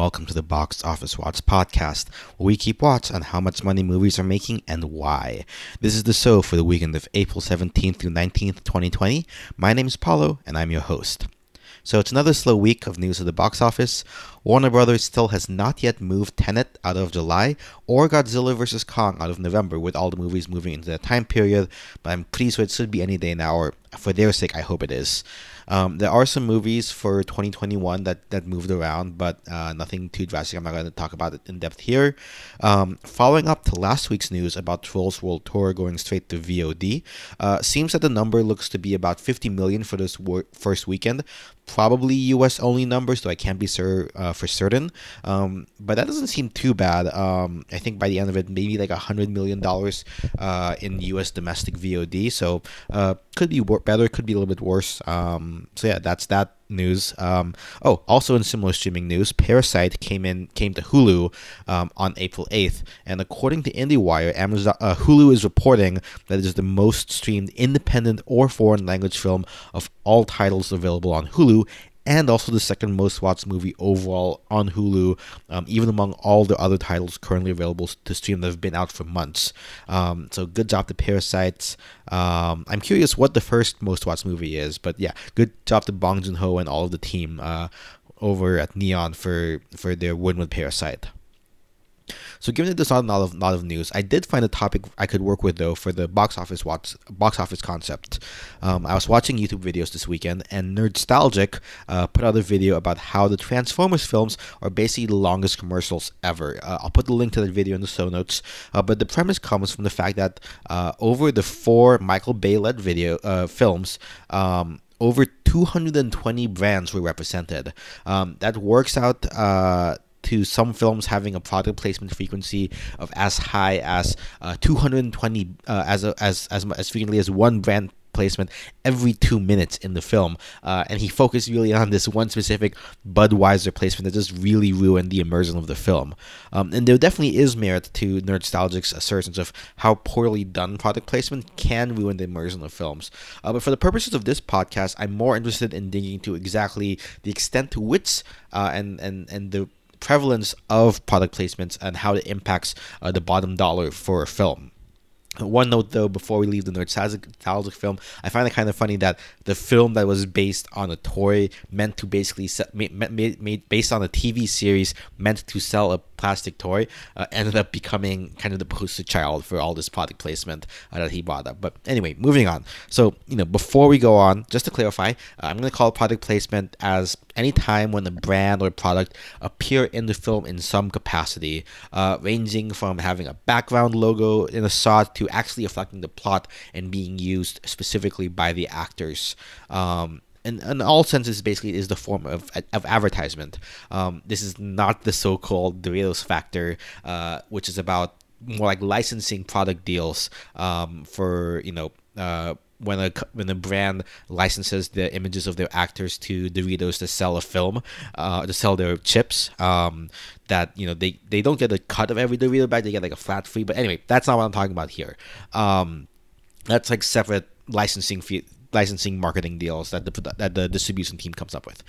welcome to the Box Office Watch podcast, where we keep watch on how much money movies are making and why. This is the show for the weekend of April 17th through 19th, 2020. My name is Paulo, and I'm your host. So it's another slow week of news at the box office. Warner Brothers still has not yet moved Tenet out of July or Godzilla vs. Kong out of November, with all the movies moving into that time period, but I'm pretty sure it should be any day now, or for their sake, I hope it is. Um, there are some movies for 2021 that, that moved around, but uh, nothing too drastic. I'm not going to talk about it in depth here. Um, following up to last week's news about Trolls World Tour going straight to VOD, uh, seems that the number looks to be about 50 million for this wor- first weekend. Probably US only numbers, though I can't be sure uh, for certain. Um, but that doesn't seem too bad. Um, I think by the end of it, maybe like a $100 million uh, in US domestic VOD. So uh, could be better, could be a little bit worse. Um, so yeah, that's that news. Um, oh, also in similar streaming news, Parasite came in came to Hulu um, on April eighth, and according to IndieWire, Amazon uh, Hulu is reporting that it is the most streamed independent or foreign language film of all titles available on Hulu, and also the second most watched movie overall on Hulu, um, even among all the other titles currently available to stream that have been out for months. Um, so good job to Parasites. Um, I'm curious what the first most watched movie is, but yeah, good job to Bong Joon Ho and all of the team uh, over at Neon for for their win with Parasite. So given that there's not a lot of, lot of news, I did find a topic I could work with though for the box office watch, box office concept. Um, I was watching YouTube videos this weekend, and Nerdstalgic uh, put out a video about how the Transformers films are basically the longest commercials ever. Uh, I'll put the link to that video in the show notes. Uh, but the premise comes from the fact that uh, over the four Michael Bay led video uh, films. Um, over 220 brands were represented. Um, that works out uh, to some films having a product placement frequency of as high as uh, 220 uh, as a, as as as frequently as one brand placement every two minutes in the film. Uh, and he focused really on this one specific Budweiser placement that just really ruined the immersion of the film. Um, and there definitely is merit to Nerdstalgic's assertions of how poorly done product placement can ruin the immersion of films. Uh, but for the purposes of this podcast, I'm more interested in digging into exactly the extent to which uh, and, and, and the prevalence of product placements and how it impacts uh, the bottom dollar for a film. One note though, before we leave the Nerdstalgic film, I find it kind of funny that the film that was based on a toy meant to basically set, made, made, made based on a TV series meant to sell a plastic toy uh, ended up becoming kind of the poster child for all this product placement uh, that he brought up. But anyway, moving on. So you know, before we go on, just to clarify, uh, I'm going to call product placement as any time when a brand or product appear in the film in some capacity, uh, ranging from having a background logo in a shot to actually affecting the plot and being used specifically by the actors. Um, in, in all senses, basically is the form of, of advertisement. Um, this is not the so-called Doritos factor, uh, which is about more like licensing product deals um, for you know uh, when a when a brand licenses the images of their actors to Doritos to sell a film, uh, to sell their chips. Um, that you know they they don't get a cut of every Dorito bag; they get like a flat fee. But anyway, that's not what I'm talking about here. Um, that's like separate licensing fee licensing marketing deals that the that the distribution team comes up with.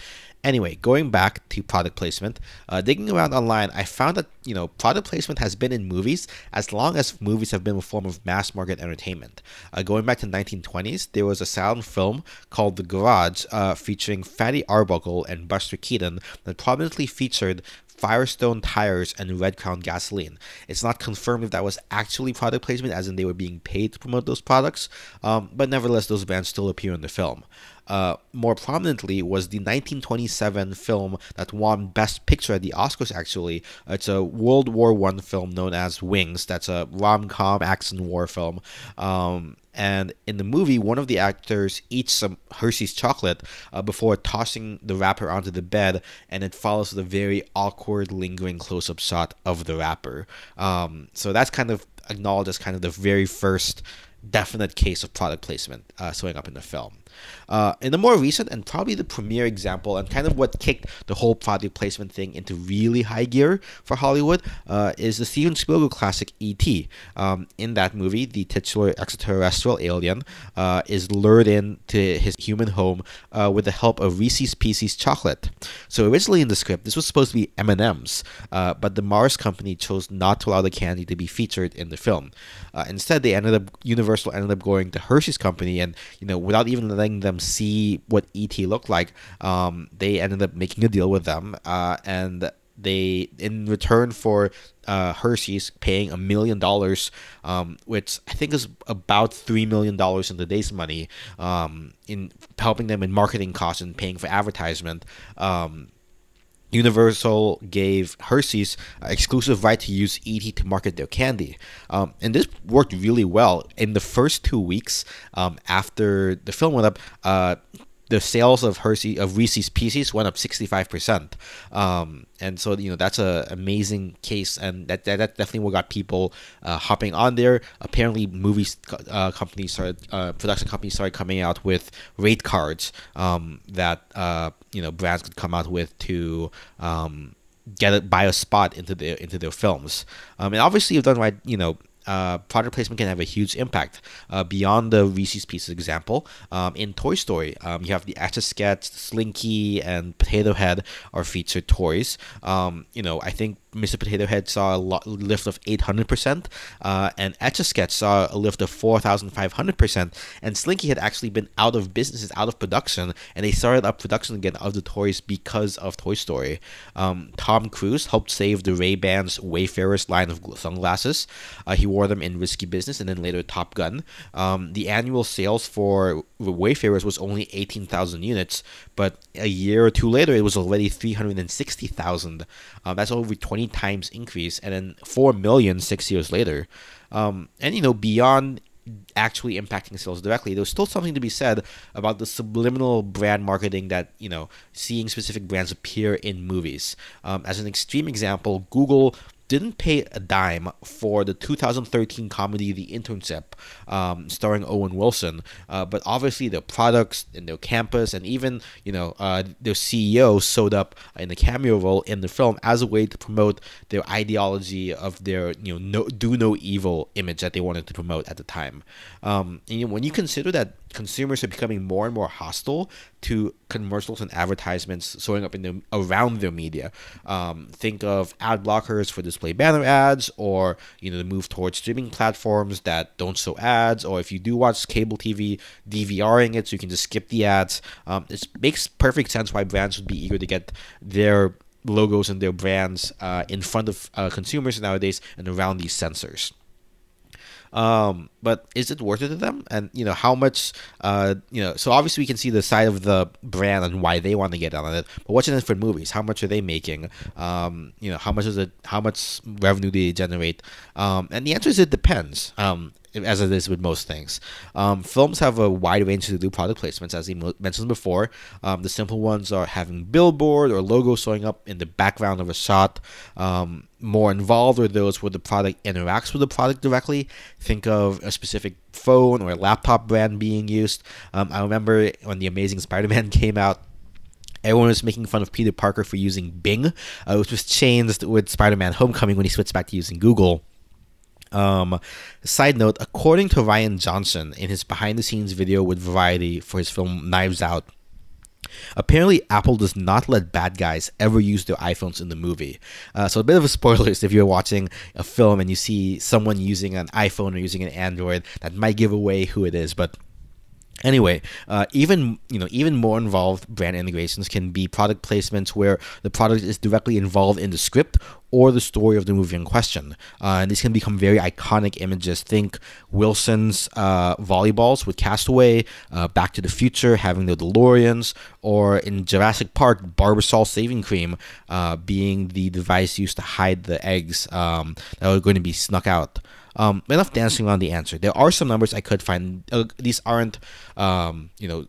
Anyway, going back to product placement, uh, digging around online, I found that you know product placement has been in movies as long as movies have been a form of mass market entertainment. Uh, going back to the 1920s, there was a silent film called The Garage, uh, featuring Fatty Arbuckle and Buster Keaton, that prominently featured Firestone tires and Red Crown gasoline. It's not confirmed if that was actually product placement, as in they were being paid to promote those products, um, but nevertheless, those brands still appear in the film. Uh, more prominently was the 1927 film that won Best Picture at the Oscars. Actually, it's a World War One film known as Wings. That's a rom-com action war film. Um, and in the movie, one of the actors eats some Hershey's chocolate uh, before tossing the wrapper onto the bed, and it follows with a very awkward, lingering close-up shot of the wrapper. Um, so that's kind of acknowledged as kind of the very first definite case of product placement uh, showing up in the film. Uh, in the more recent and probably the premier example, and kind of what kicked the whole product placement thing into really high gear for Hollywood, uh, is the Steven Spielberg classic E.T. Um, in that movie, the titular extraterrestrial alien uh, is lured into his human home uh, with the help of Reese's Pieces chocolate. So originally in the script, this was supposed to be M&Ms, uh, but the Mars company chose not to allow the candy to be featured in the film. Uh, instead, they ended up Universal ended up going to Hershey's company, and you know, without even letting them see what ET looked like, um, they ended up making a deal with them, uh, and they in return for uh, Hershey's paying a million dollars, um, which I think is about three million dollars in today's money, um, in helping them in marketing costs and paying for advertisement. Um, Universal gave Hershey's exclusive right to use ET to market their candy. Um, and this worked really well. In the first two weeks um, after the film went up, uh, the sales of Hershey of Reese's Pieces went up 65%. Um, and so you know that's an amazing case, and that that, that definitely what got people uh, hopping on there. Apparently, movie uh, companies started, uh, production companies started coming out with rate cards um, that uh, you know brands could come out with to. Um, get it buy a spot into their into their films um, and obviously you've done right you know uh, product placement can have a huge impact. Uh, beyond the Reese's Pieces example, um, in Toy Story, um, you have the Etch a Sketch, Slinky, and Potato Head are featured toys. Um, you know, I think Mr. Potato Head saw a lot, lift of 800%, uh, and Etch a Sketch saw a lift of 4,500%, and Slinky had actually been out of businesses, out of production, and they started up production again of the toys because of Toy Story. Um, Tom Cruise helped save the Ray-Bans Wayfarers line of sunglasses. Uh, he wore them in Risky Business and then later Top Gun. Um, the annual sales for Wayfarers was only 18,000 units, but a year or two later, it was already 360,000. Um, that's over 20 times increase, and then 4 million six years later. Um, and, you know, beyond actually impacting sales directly, there's still something to be said about the subliminal brand marketing that, you know, seeing specific brands appear in movies. Um, as an extreme example, Google didn't pay a dime for the 2013 comedy The Internship, um, starring Owen Wilson. Uh, but obviously, their products and their campus, and even you know uh, their CEO showed up in a cameo role in the film as a way to promote their ideology of their you know no, do no evil image that they wanted to promote at the time. Um, and you know, when you consider that consumers are becoming more and more hostile to commercials and advertisements showing up in the around their media. Um, think of ad blockers for display banner ads, or you know the move towards streaming platforms that don't show ads, or if you do watch cable TV, DVRing it so you can just skip the ads. Um, it makes perfect sense why brands would be eager to get their logos and their brands uh, in front of uh, consumers nowadays and around these sensors. Um, but is it worth it to them? And you know how much? Uh, you know, so obviously we can see the side of the brand and why they want to get on it. But what's in it for movies? How much are they making? Um, you know, how much is it? How much revenue do they generate? Um, and the answer is it depends. Um, as it is with most things. Um, films have a wide range to do product placements, as he mentioned before. Um, the simple ones are having billboard or logo showing up in the background of a shot. Um, more involved are those where the product interacts with the product directly. Think of a specific phone or a laptop brand being used. Um, I remember when the Amazing Spider-Man came out. Everyone was making fun of Peter Parker for using Bing, uh, which was changed with Spider-Man: Homecoming when he switched back to using Google. Um, side note, according to Rian Johnson in his behind the scenes video with Variety for his film Knives Out, Apparently, Apple does not let bad guys ever use their iPhones in the movie. Uh, so, a bit of a spoiler if you're watching a film and you see someone using an iPhone or using an Android, that might give away who it is. But Anyway, uh, even you know even more involved brand integrations can be product placements where the product is directly involved in the script or the story of the movie in question. Uh, and these can become very iconic images. Think Wilson's uh, volleyballs with Castaway, uh, Back to the Future having the DeLoreans, or in Jurassic Park, Barbasol saving cream uh, being the device used to hide the eggs um, that were going to be snuck out. Um, enough dancing around the answer. There are some numbers I could find. Uh, these aren't, um, you know,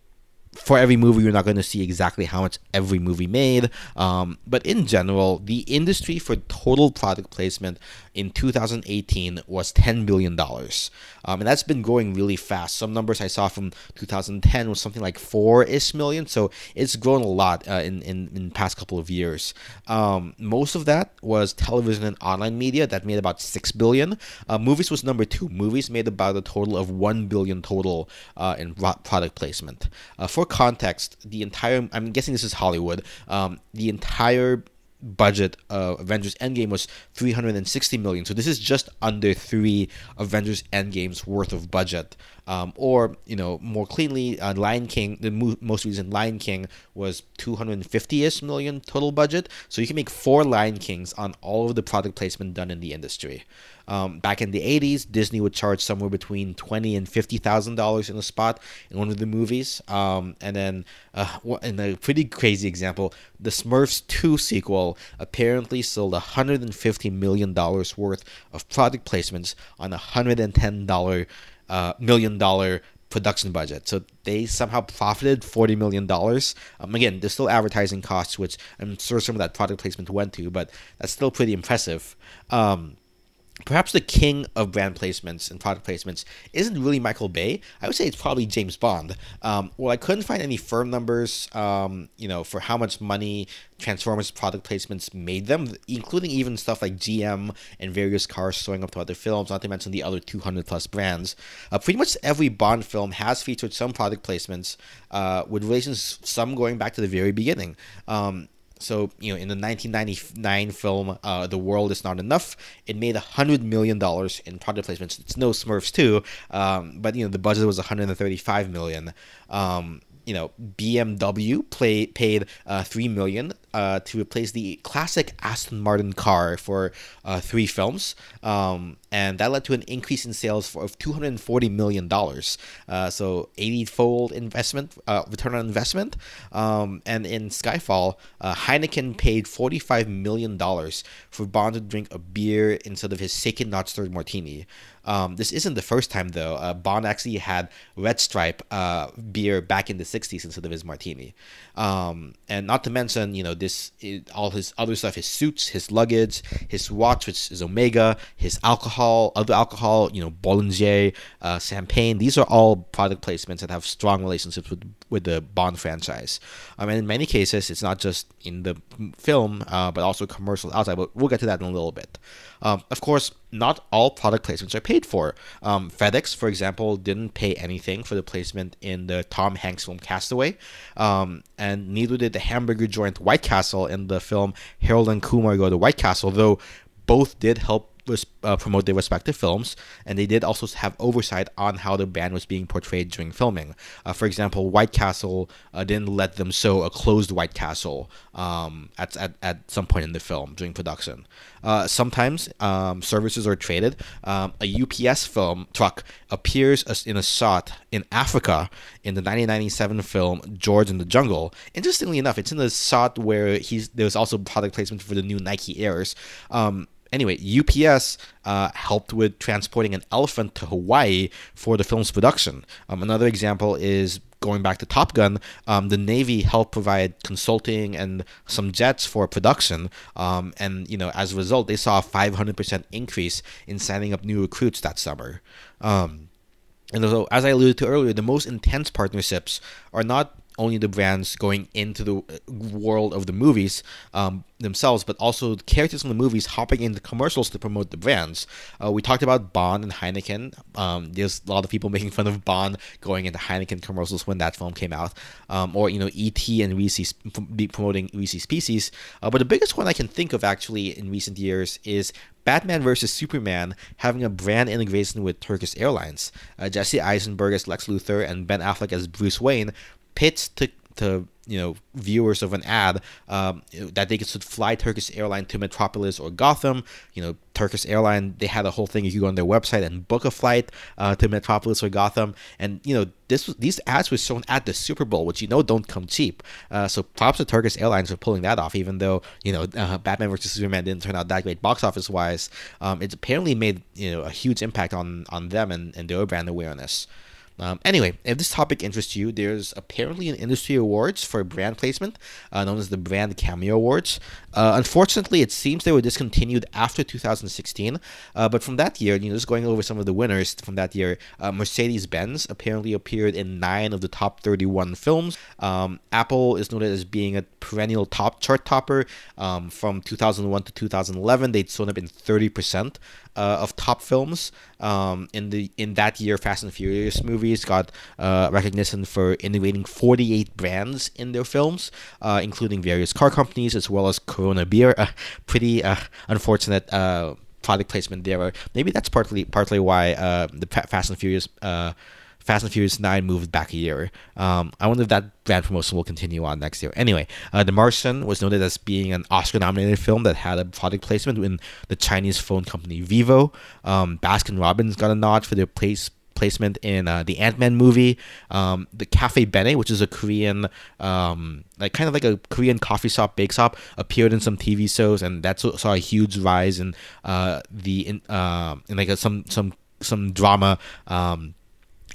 for every movie, you're not going to see exactly how much every movie made. Um, but in general, the industry for total product placement in 2018 was $10 billion. Um, and that's been growing really fast. Some numbers I saw from 2010 was something like 4 ish million. So it's grown a lot uh, in, in, in past couple of years. Um, most of that was television and online media that made about 6 billion. Uh, movies was number two. Movies made about a total of 1 billion total uh, in product placement. Uh, for context, the entire, I'm guessing this is Hollywood, um, the entire budget of Avengers Endgame was 360 million. So this is just under three Avengers Endgames worth of budget. Um, or you know more cleanly, uh, Lion King, the mo- most recent Lion King was 250ish million total budget. So you can make four Lion Kings on all of the product placement done in the industry. Um, back in the 80s, Disney would charge somewhere between twenty and fifty thousand dollars in a spot in one of the movies. Um, and then, uh, in a pretty crazy example, the Smurfs 2 sequel apparently sold 150 million dollars worth of product placements on a hundred and ten dollar uh, million dollar production budget. So they somehow profited forty million dollars. Um, again, there's still advertising costs, which I'm sure some of that product placement went to, but that's still pretty impressive. Um, perhaps the king of brand placements and product placements isn't really Michael Bay. I would say it's probably James Bond. Um, well, I couldn't find any firm numbers, um, you know, for how much money Transformers product placements made them, including even stuff like GM and various cars showing up to other films, not to mention the other 200 plus brands. Uh, pretty much every Bond film has featured some product placements, uh, with relations some going back to the very beginning. Um, so you know, in the 1999 film, uh, "The World Is Not Enough," it made hundred million dollars in product placements. It's no Smurfs 2, um, but you know the budget was 135 million. Um, you know, BMW play, paid uh, three million uh, to replace the classic Aston Martin car for uh, three films, um, and that led to an increase in sales for, of 240 million dollars. Uh, so 80-fold investment, uh, return on investment. Um, and in Skyfall, uh, Heineken paid 45 million dollars for Bond to drink a beer instead of his second not stirred martini. Um, this isn't the first time though. Uh, Bond actually had Red Stripe uh, beer back in the '60s instead of his martini, um, and not to mention, you know, this all his other stuff, his suits, his luggage, his watch, which is Omega, his alcohol, other alcohol, you know, Bollinger, uh, Champagne. These are all product placements that have strong relationships with with the Bond franchise. Um, and in many cases, it's not just in the film, uh, but also commercials outside. But we'll get to that in a little bit. Um, of course, not all product placements are paid for. Um, FedEx, for example, didn't pay anything for the placement in the Tom Hanks film Castaway, um, and neither did the hamburger joint White Castle in the film Harold and Kumar Go to White Castle, though both did help uh, promote their respective films, and they did also have oversight on how the band was being portrayed during filming. Uh, for example, White Castle uh, didn't let them show a closed White Castle um, at, at, at some point in the film during production. Uh, sometimes um, services are traded. Um, a UPS film truck appears in a shot in Africa in the 1997 film George in the Jungle. Interestingly enough, it's in the shot where he's there's also product placement for the new Nike Airs. Um, anyway, UPS uh, helped with transporting an elephant to Hawaii for the film's production. Um, another example is going back to Top Gun, um, the Navy helped provide consulting and some jets for production. Um, and, you know, as a result, they saw a 500% increase in signing up new recruits that summer. Um, and so, as I alluded to earlier, the most intense partnerships are not only the brands going into the uh, world of the movies um, themselves, but also characters from the movies hopping into commercials to promote the brands. Uh, we talked about Bond and Heineken. Um, there's a lot of people making fun of Bond going into Heineken commercials when that film came out, um, or you know E.T. and Reese's promoting Reese's Pieces. Uh, but the biggest one I can think of actually in recent years is Batman vs Superman having a brand integration with Turkish Airlines. Uh, Jesse Eisenberg as Lex Luthor and Ben Affleck as Bruce Wayne pitched to to you know viewers of an ad um, that they could fly Turkish airline to Metropolis or Gotham. You know, Turkish airline they had a whole thing. You could go on their website and book a flight uh, to Metropolis or Gotham, and you know this these ads were shown at the Super Bowl, which you know don't come cheap. Uh, so props to Turkish Airlines for pulling that off, even though you know uh, Batman vs Superman didn't turn out that great box office wise. Um, it apparently made you know a huge impact on on them and, and their brand awareness. Um, anyway, if this topic interests you, there's apparently an industry awards for brand placement, uh, known as the Brand Cameo Awards. Uh, unfortunately, it seems they were discontinued after 2016. Uh, but from that year, you know, just going over some of the winners from that year, uh, Mercedes Benz apparently appeared in nine of the top 31 films. Um, Apple is noted as being a perennial top chart topper. Um, from 2001 to 2011, they'd shown up in 30% uh, of top films. Um, in the in that year, Fast and Furious movies got uh, recognition for innovating 48 brands in their films, uh, including various car companies as well as Corona beer. pretty uh, unfortunate uh, product placement there. Maybe that's partly partly why uh, the Fast and Furious Fast and Furious 9 moved back a year. Um, I wonder if that brand promotion will continue on next year. Anyway, uh, The Martian was noted as being an Oscar nominated film that had a product placement in the Chinese phone company Vivo. Um, Baskin Robbins got a nod for their place placement in uh, the Ant Man movie. Um, the Cafe Bene, which is a Korean, um, like kind of like a Korean coffee shop, bake shop, appeared in some TV shows, and that saw a huge rise in uh, the in, uh, in like a, some some some drama. Um,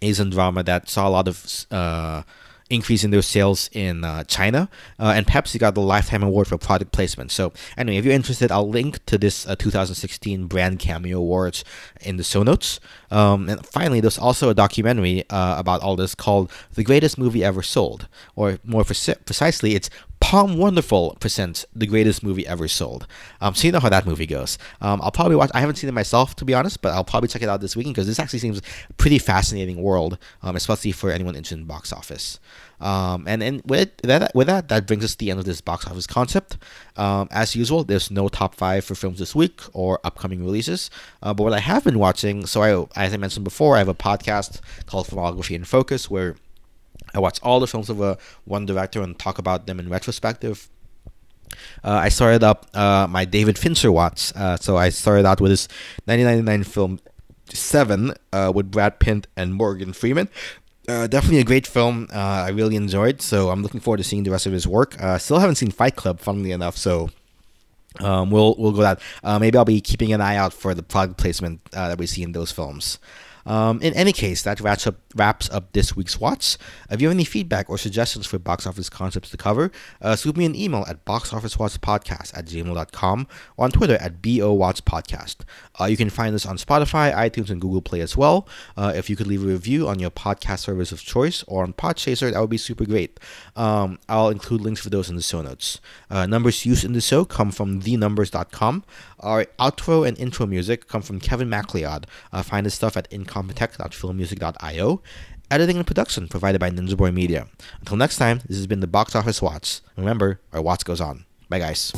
Asian drama that saw a lot of uh, increase in their sales in uh, China. Uh, and Pepsi got the Lifetime Award for product placement. So, anyway, if you're interested, I'll link to this uh, 2016 Brand Cameo Awards in the show notes. Um, and finally, there's also a documentary uh, about all this called The Greatest Movie Ever Sold. Or more precisely, it's POM Wonderful presents the greatest movie ever sold. Um, so you know how that movie goes. Um, I'll probably watch. I haven't seen it myself, to be honest, but I'll probably check it out this weekend because this actually seems a pretty fascinating world, um, especially for anyone interested in box office. Um, and and with that, with that, that brings us to the end of this box office concept. Um, as usual, there's no top five for films this week or upcoming releases. Uh, but what I have been watching, so I, as I mentioned before, I have a podcast called Filmography in Focus where I watch all the films of a one director and talk about them in retrospective. Uh, I started up uh, my David Fincher watch. Uh, so I started out with his 1999 film Seven uh, with Brad Pitt and Morgan Freeman. Uh, definitely a great film. Uh, I really enjoyed. So I'm looking forward to seeing the rest of his work. still haven't seen Fight Club, funnily enough. So um, we'll we'll go that. maybe I'll be keeping an eye out for the product placement that we see in those films. Um, in any case, that wraps up wraps up this week's Watch. If you have any feedback or suggestions for box office concepts to cover, uh, shoot me an email at boxofficewatchpodcast at gmail.com or on Twitter at BOWatchPodcast. Uh, you can find us on Spotify, iTunes, and Google Play as well. Uh, if you could leave a review on your podcast service of choice or on Podchaser, that would be super great. Um, I'll include links for those in the show notes. Uh, numbers used in the show come from thenumbers.com. Our outro and intro music come from Kevin MacLeod. Uh, find his stuff at incompetech.filmmusic.io. Editing and production provided by Ninja Boy Media. Until next time, this has been the Box Office Watch. Remember, our watch goes on. Bye, guys.